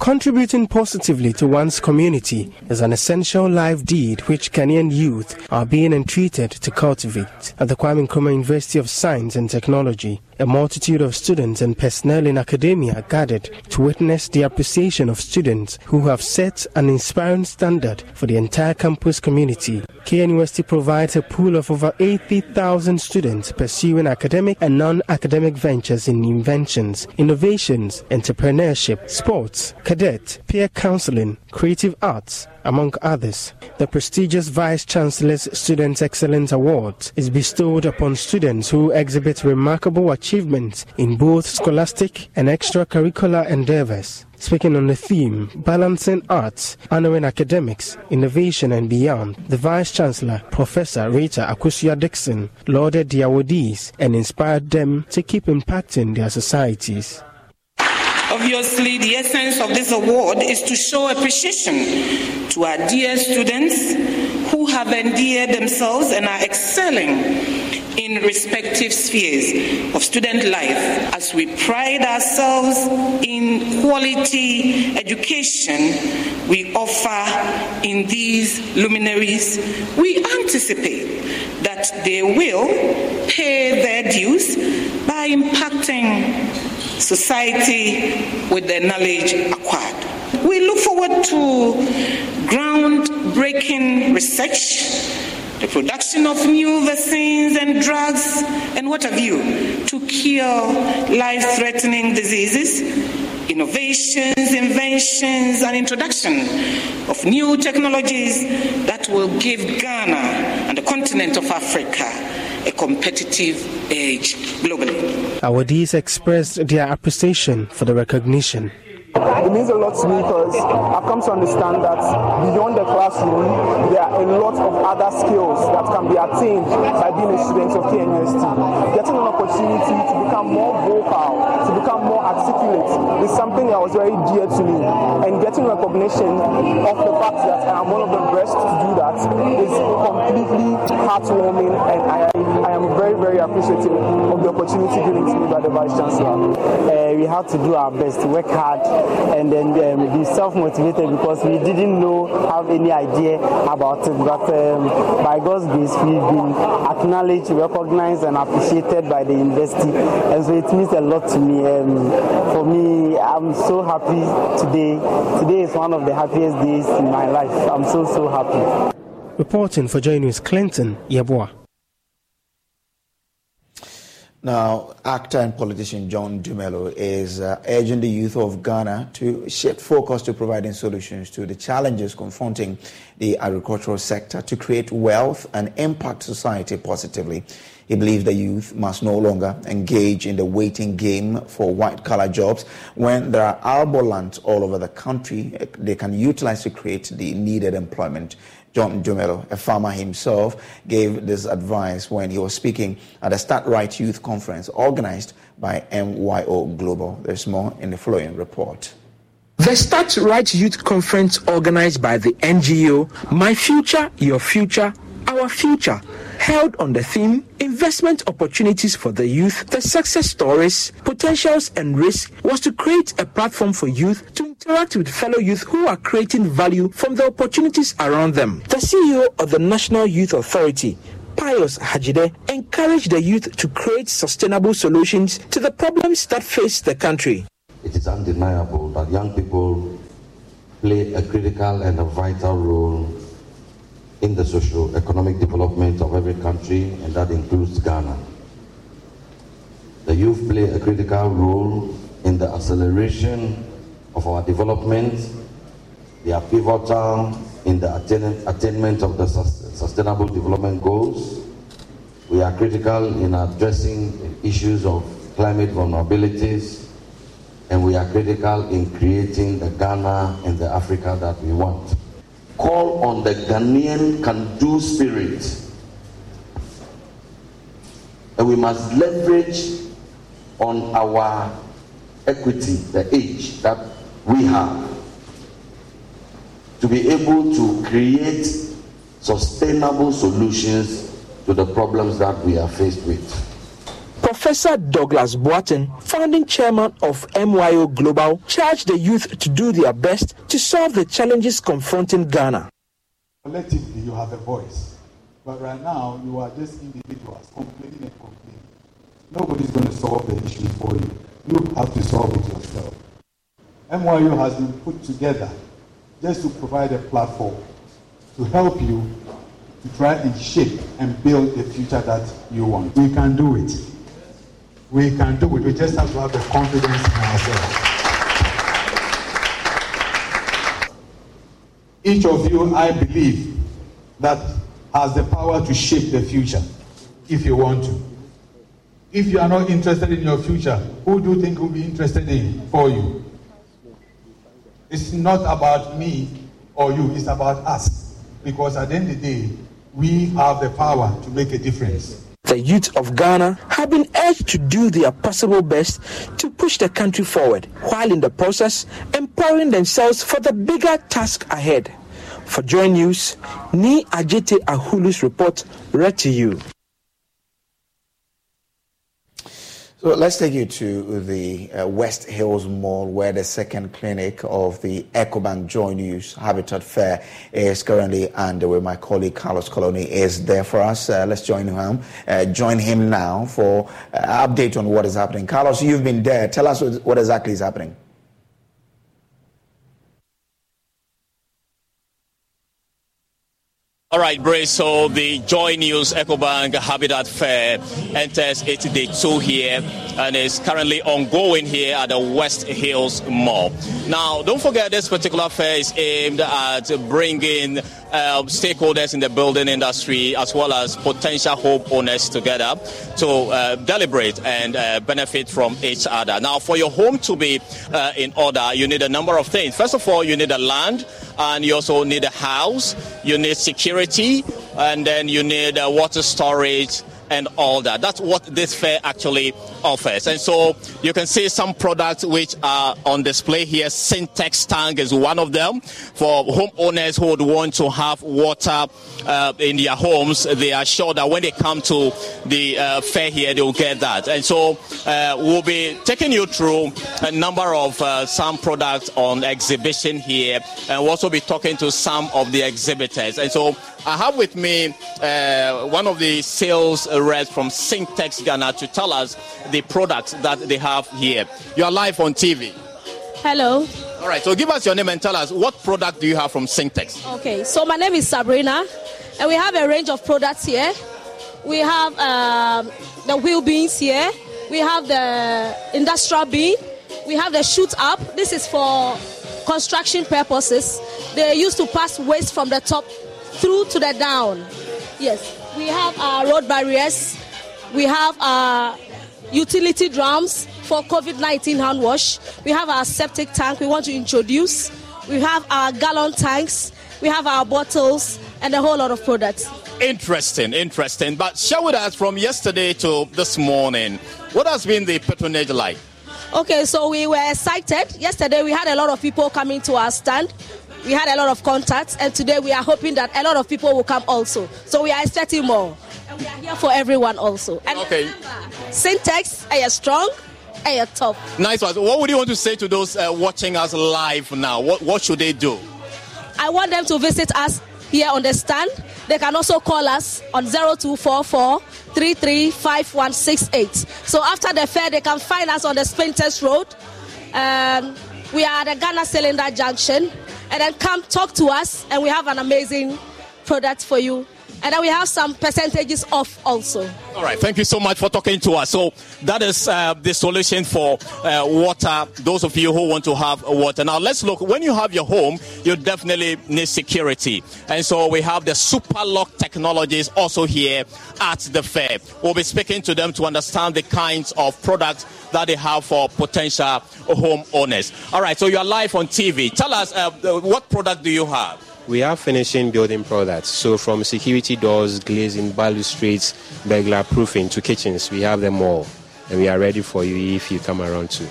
Contributing positively to one's community is an essential life deed which Kenyan youth are being entreated to cultivate. At the Kwame Nkrumah University of Science and Technology, a multitude of students and personnel in academia gathered to witness the appreciation of students who have set an inspiring standard for the entire campus community. KNUST provides a pool of over 80,000 students pursuing academic and non-academic ventures in inventions, innovations, entrepreneurship, sports, cadet, peer counseling, creative arts, among others. The prestigious Vice Chancellor's Student Excellence Award is bestowed upon students who exhibit remarkable achievements in both scholastic and extracurricular endeavors. Speaking on the theme, Balancing Arts, Honoring Academics, Innovation and Beyond, the Vice Chancellor, Professor Rita Akosua Dickson, lauded the awardees and inspired them to keep impacting their societies. Obviously, the essence of this award is to show appreciation to our dear students who have endeared themselves and are excelling in respective spheres of student life as we pride ourselves in quality education we offer in these luminaries. We anticipate that they will pay their dues by impacting society with the knowledge acquired. We look forward to groundbreaking research, the production of new vaccines and drugs, and what have you, to cure life threatening diseases, innovations, inventions, and introduction of new technologies that will give Ghana and the continent of Africa a competitive edge globally. Awardees expressed their appreciation for the recognition. It means a lot to me because I've come to understand that beyond the classroom, there are a lot of other skills that can be attained by being a student of KNUST. Getting an opportunity to become more vocal, to become more articulate is something that was very dear to me. And getting recognition of the fact that I am one of the best to do that is completely heartwarming and I, I am very, very appreciative of the opportunity given to me by the Vice Chancellor. Uh, we have to do our best, to work hard and then um, be self-motivated because we didn't know, have any idea about it. But um, by God's grace, we've been acknowledged, recognized, and appreciated by the university, and so it means a lot to me. Um, for me, I'm so happy today. Today is one of the happiest days in my life. I'm so so happy. Reporting for Joy News, Clinton Yeboah. Now, actor and politician John Dumelo is uh, urging the youth of Ghana to shift focus to providing solutions to the challenges confronting the agricultural sector to create wealth and impact society positively. He believes the youth must no longer engage in the waiting game for white collar jobs when there are arable lands all over the country they can utilize to create the needed employment. John Dumelo, a farmer himself, gave this advice when he was speaking at the Start Right Youth Conference organized by MYO Global. There's more in the following report. The Start Right Youth Conference organized by the NGO My Future, Your Future, Our Future held on the theme Investment Opportunities for the Youth, the Success Stories, Potentials and Risks was to create a platform for youth to interact with fellow youth who are creating value from the opportunities around them. The CEO of the National Youth Authority, Pius Hadzide encouraged the youth to create sustainable solutions to the problems that face the country. It is undeniable that young people play a critical and a vital role in the socio-economic development of every country, and that includes Ghana. The youth play a critical role in the acceleration of our development. They are pivotal in the attainment of the sustainable development goals. We are critical in addressing issues of climate vulnerabilities, and we are critical in creating the Ghana and the Africa that we want. Call on the Ghanaian can do spirit. And we must leverage on our equity, the age that we have, to be able to create sustainable solutions to the problems that we are faced with. Professor Douglas Boateng, founding chairman of MYO Global, charged the youth to do their best to solve the challenges confronting Ghana. Collectively, you have a voice, but right now you are just individuals complaining and complaining. Nobody's going to solve the issue for you. You have to solve it yourself. MYO has been put together just to provide a platform to help you to try and shape and build the future that you want. We can do it. We can do it. We just have to have the confidence in ourselves. Each of you, I believe, that has the power to shape the future if you want to. If you are not interested in your future, who do you think will be interested in for you? It's not about me or you, it's about us. Because at the end of the day, we have the power to make a difference. The youth of Ghana have been urged to do their possible best to push the country forward, while in the process empowering themselves for the bigger task ahead. For Joy News, Ni Ajete Ahulu's report read to you. So let's take you to the uh, West Hills Mall, where the second clinic of the EcoBank Joy News Habitat Fair is currently underway. My colleague Carlos Calony is there for us. Uh, let's join him. Uh, join him now for uh, update on what is happening. Carlos, you've been there. Tell us what exactly is happening. All right, Brace. So the Joy News EcoBank Habitat Fair enters its day two here and is currently ongoing here at the West Hills Mall. Now, don't forget this particular fair is aimed at bringing uh, stakeholders in the building industry as well as potential home owners together to uh, deliberate and uh, benefit from each other. Now, for your home to be uh, in order, you need a number of things. First of all, you need a land and you also need a house, you need security, and then you need uh, water storage and all that. That's what this fair actually offers. And so you can see some products which are on display here. Sintex tank is one of them. For homeowners who would want to have water uh, in their homes, they are sure that when they come to the uh, fair here, they will get that. And so uh, we'll be taking you through a number of uh, some products on exhibition here, and we'll also be talking to some of the exhibitors. And so I have with me uh, one of the sales reps from Sintex Ghana to tell us the products that they have here. You are live on TV. Hello. All right, so give us your name and tell us what product do you have from Sintex? Okay, so my name is Sabrina, and we have a range of products here. We have um, the wheel beans here. We have the industrial bean. We have the shoot up. This is for construction purposes. They used to pass waste from the top through to the down. Yes, we have our road barriers. We have our utility drums for COVID 19 hand wash. We have our septic tank we want to introduce. We have our gallon tanks. We have our bottles and a whole lot of products. Interesting, interesting. But share with us from yesterday to this morning, what has been the patronage like? Okay, so we were excited. Yesterday we had a lot of people coming to our stand. We had a lot of contacts, and today we are hoping that a lot of people will come also. So we are expecting more. And we are here for everyone also. And okay. Sintex, are you strong? Are you tough? Nice one. What would you want to say to those uh, watching us live now? What, what should they do? I want them to visit us here on the stand. They can also call us on 0244 335168. So after the fair, they can find us on the Spintex Road. Um, we are at the Ghana Cylinder Junction. And then come talk to us, and we have an amazing product for you. And then we have some percentages off also. All right, thank you so much for talking to us. So that is uh, the solution for uh, water. Those of you who want to have water. Now let's look. When you have your home, you definitely need security, and so we have the Super Lock technologies also here at the fair. We'll be speaking to them to understand the kinds of products that they have for potential homeowners. All right, so you are live on TV. Tell us uh, what product do you have? We are finishing building products. So from security doors, glazing, balustrades, burglar proofing to kitchens, we have them all. And we are ready for you if you come around too.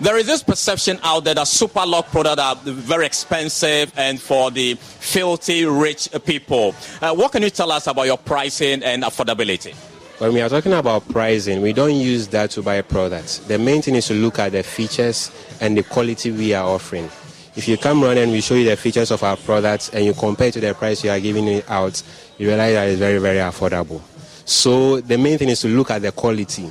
There is this perception out there that super lock products are very expensive and for the filthy rich people. Uh, what can you tell us about your pricing and affordability? When we are talking about pricing, we don't use that to buy products. The main thing is to look at the features and the quality we are offering. If you come around and we show you the features of our products and you compare to the price you are giving it out, you realize that it's very, very affordable. So the main thing is to look at the quality.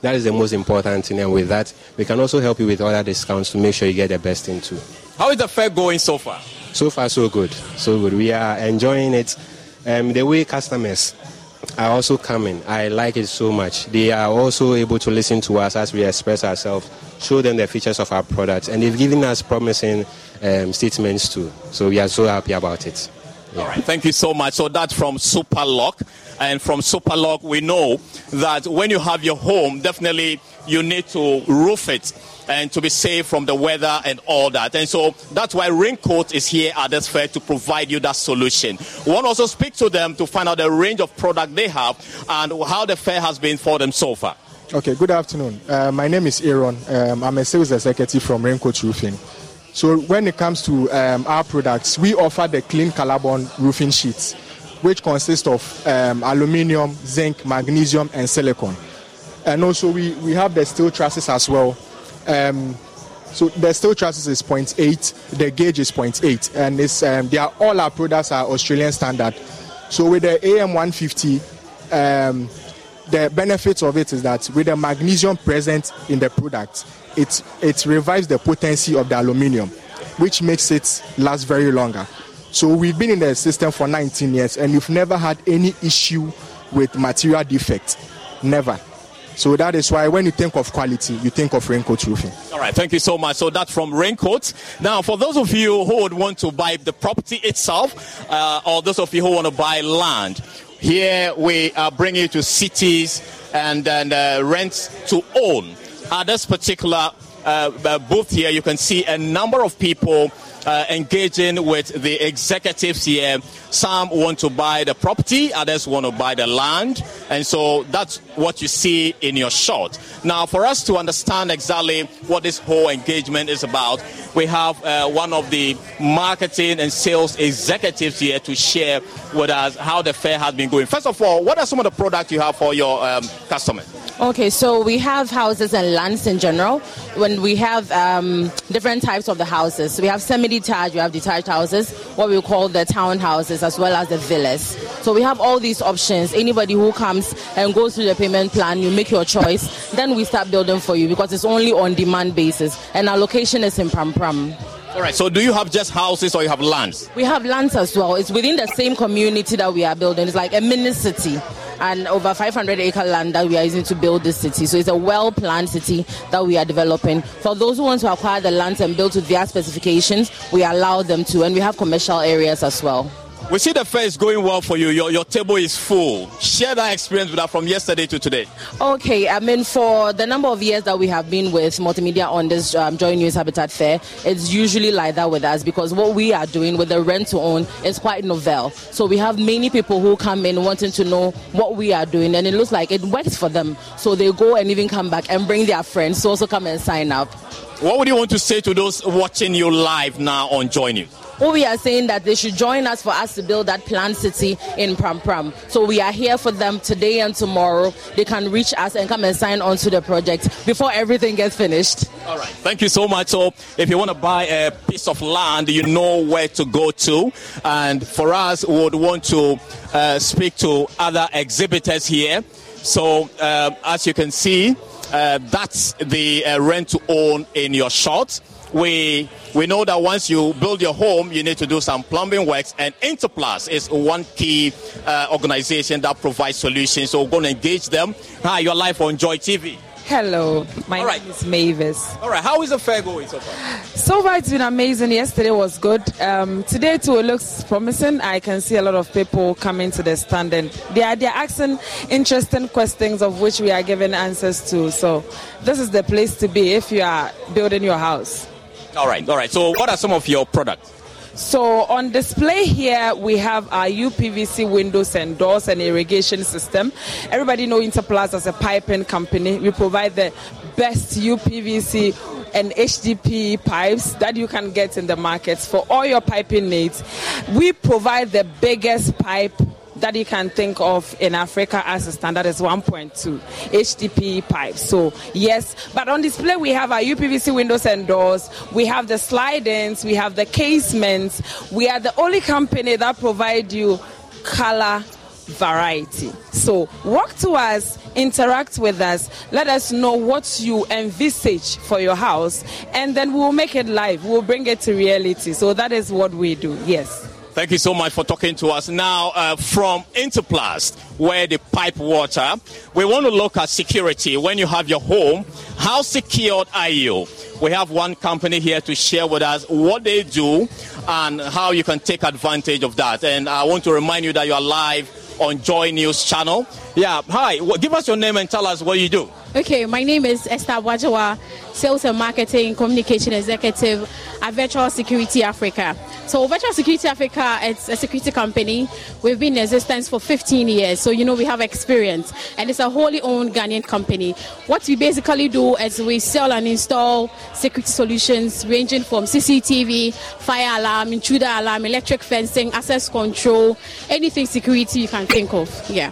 That is the most important thing. And with that, we can also help you with other discounts to make sure you get the best thing too. How is the fair going so far? So far, so good. So good. We are enjoying it. Um, the way customers are also coming, I like it so much. They are also able to listen to us as we express ourselves show them the features of our products, and they've given us promising um, statements too. So we are so happy about it. Yeah. All right, thank you so much. So that's from Superlock, and from Superlock we know that when you have your home, definitely you need to roof it and to be safe from the weather and all that. And so that's why Raincoat is here at this fair to provide you that solution. We want to also speak to them to find out the range of product they have and how the fair has been for them so far. Okay, good afternoon. Uh, my name is Aaron. Um, I'm a sales executive from Raincoat Roofing. So when it comes to um, our products, we offer the clean Colorbond roofing sheets, which consist of um, aluminium, zinc, magnesium, and silicon. And also we, we have the steel trusses as well. Um, so the steel trusses is 0.8, the gauge is 0.8, and it's, um, they are, all our products are Australian standard. So with the AM150, um, the benefits of it is that with the magnesium present in the product, it, it revives the potency of the aluminium, which makes it last very longer. So we've been in the system for 19 years and we've never had any issue with material defect. Never. So that is why when you think of quality, you think of Raincoat Roofing. All right, thank you so much. So that's from Raincoat. Now, for those of you who would want to buy the property itself, uh, or those of you who want to buy land, here we are bringing you to cities and, and uh, rent to own. At this particular uh, uh, booth here, you can see a number of people uh, engaging with the executives here. Some want to buy the property, others want to buy the land. And so that's what you see in your shot. Now, for us to understand exactly what this whole engagement is about, we have uh, one of the marketing and sales executives here to share with us how the fair has been going. First of all, what are some of the products you have for your um, customers? Okay, so we have houses and lands in general. When we have um, different types of the houses, we have semi-detached, we have detached houses, what we call the townhouses, as well as the villas. So we have all these options. Anybody who comes and goes through the payment plan, you make your choice. Then we start building for you because it's only on demand basis, and our location is in Prampram. All right. So, do you have just houses or you have lands? We have lands as well. It's within the same community that we are building. It's like a mini city and over 500 acre land that we are using to build this city. So it's a well planned city that we are developing. For those who want to acquire the lands and build to their specifications, we allow them to, and we have commercial areas as well. We see the fair is going well for you. Your, your table is full. Share that experience with us from yesterday to today. Okay, I mean, for the number of years that we have been with multimedia on this um, Joy News Habitat Fair, it's usually like that with us because what we are doing with the rent to own is quite novel. So we have many people who come in wanting to know what we are doing, and it looks like it works for them. So they go and even come back and bring their friends to also come and sign up. What would you want to say to those watching you live now on Joy News? Well, we are saying that they should join us for us to build that planned city in Prampram. So we are here for them today and tomorrow. They can reach us and come and sign on to the project before everything gets finished. All right. Thank you so much. So if you want to buy a piece of land, you know where to go to. And for us, we would want to uh, speak to other exhibitors here. So uh, as you can see, uh, that's the uh, rent to own in your shot. We we know that once you build your home, you need to do some plumbing works, and Interplast is one key uh, organization that provides solutions. So we're going to engage them. Hi, you're live on Joy TV. Hello, my right. name is Mavis. All right, how is the fair going so far? So far, it's been amazing. Yesterday was good. Um, today too, it looks promising. I can see a lot of people coming to the stand, and they are they're asking interesting questions of which we are giving answers to. So this is the place to be if you are building your house. All right, all right. So what are some of your products? So on display here, we have our UPVC windows and doors and irrigation system. Everybody know Interplast as a piping company. We provide the best UPVC and HDPE pipes that you can get in the markets for all your piping needs. We provide the biggest pipe that you can think of in Africa as a standard is 1.2 HDPE pipes. So yes, but on display we have our UPVC windows and doors. We have the slide-ins. We have the casements. We are the only company that provide you color variety. So walk to us, interact with us, let us know what you envisage for your house, and then we'll make it live. We'll bring it to reality. So that is what we do. Yes. Thank you so much for talking to us. Now, uh, from Interplast, where they pipe water, we want to look at security. When you have your home, how secured are you? We have one company here to share with us what they do and how you can take advantage of that. And I want to remind you that you are live on Joy News channel. Yeah, hi. Well, give us your name and tell us what you do. Okay, my name is Esther Wajawa, Sales and Marketing Communication Executive at Virtual Security Africa. So, Virtual Security Africa, it's a security company. We've been in existence for 15 years, so you know we have experience, and it's a wholly owned Ghanaian company. What we basically do is we sell and install security solutions ranging from CCTV, fire alarm, intruder alarm, electric fencing, access control, anything security you can think of. Yeah.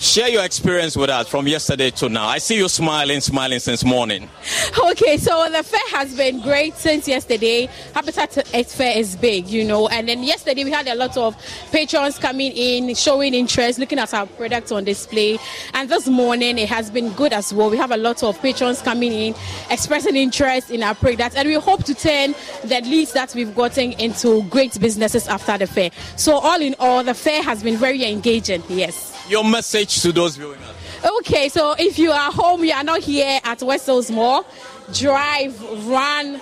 Share your experience with us from yesterday to now. I see you smiling, smiling since morning. Okay, so the fair has been great since yesterday. Habitat Fair is big, you know, and then yesterday we had a lot of patrons coming in, showing interest, looking at our products on display. And this morning it has been good as well. We have a lot of patrons coming in, expressing interest in our products, and we hope to turn the leads that we've gotten into great businesses after the fair. So, all in all, the fair has been very engaging, yes your message to those viewing us? Okay, so if you are home, you are not here at West Hills Mall, drive, run,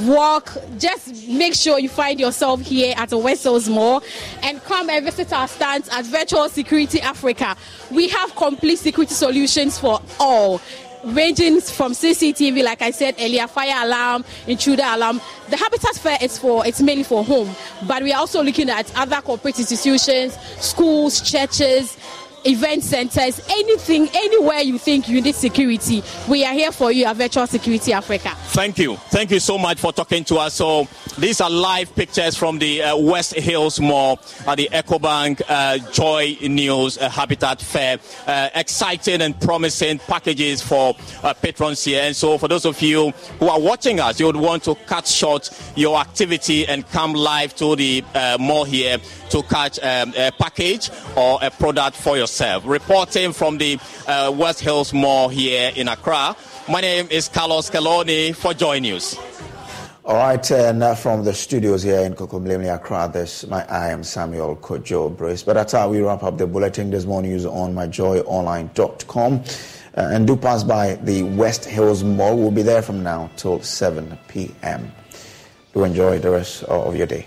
walk, just make sure you find yourself here at the Mall and come and visit our stands at Virtual Security Africa. We have complete security solutions for all. Ranging from CCTV, like I said earlier, fire alarm, intruder alarm. The Habitat Fair is for it's mainly for home, but we are also looking at other corporate institutions, schools, churches, event centers, anything, anywhere you think you need security, we are here for you at Virtual Security Africa. Thank you. Thank you so much for talking to us. So, these are live pictures from the uh, West Hills Mall at the EcoBank uh, Joy News uh, Habitat Fair. Uh, exciting and promising packages for uh, patrons here. And so, for those of you who are watching us, you would want to cut short your activity and come live to the uh, mall here to catch um, a package or a product for yourself. Reporting from the uh, West Hills Mall here in Accra, my name is Carlos Calony for Joy News. All right, and uh, from the studios here in Kokomlemle, Accra, this my I am Samuel Kojo Brace. But that's how we wrap up the bulletin this morning. Use on myjoyonline.com. Uh, and do pass by the West Hills Mall. We'll be there from now till 7 p.m. Do enjoy the rest of your day.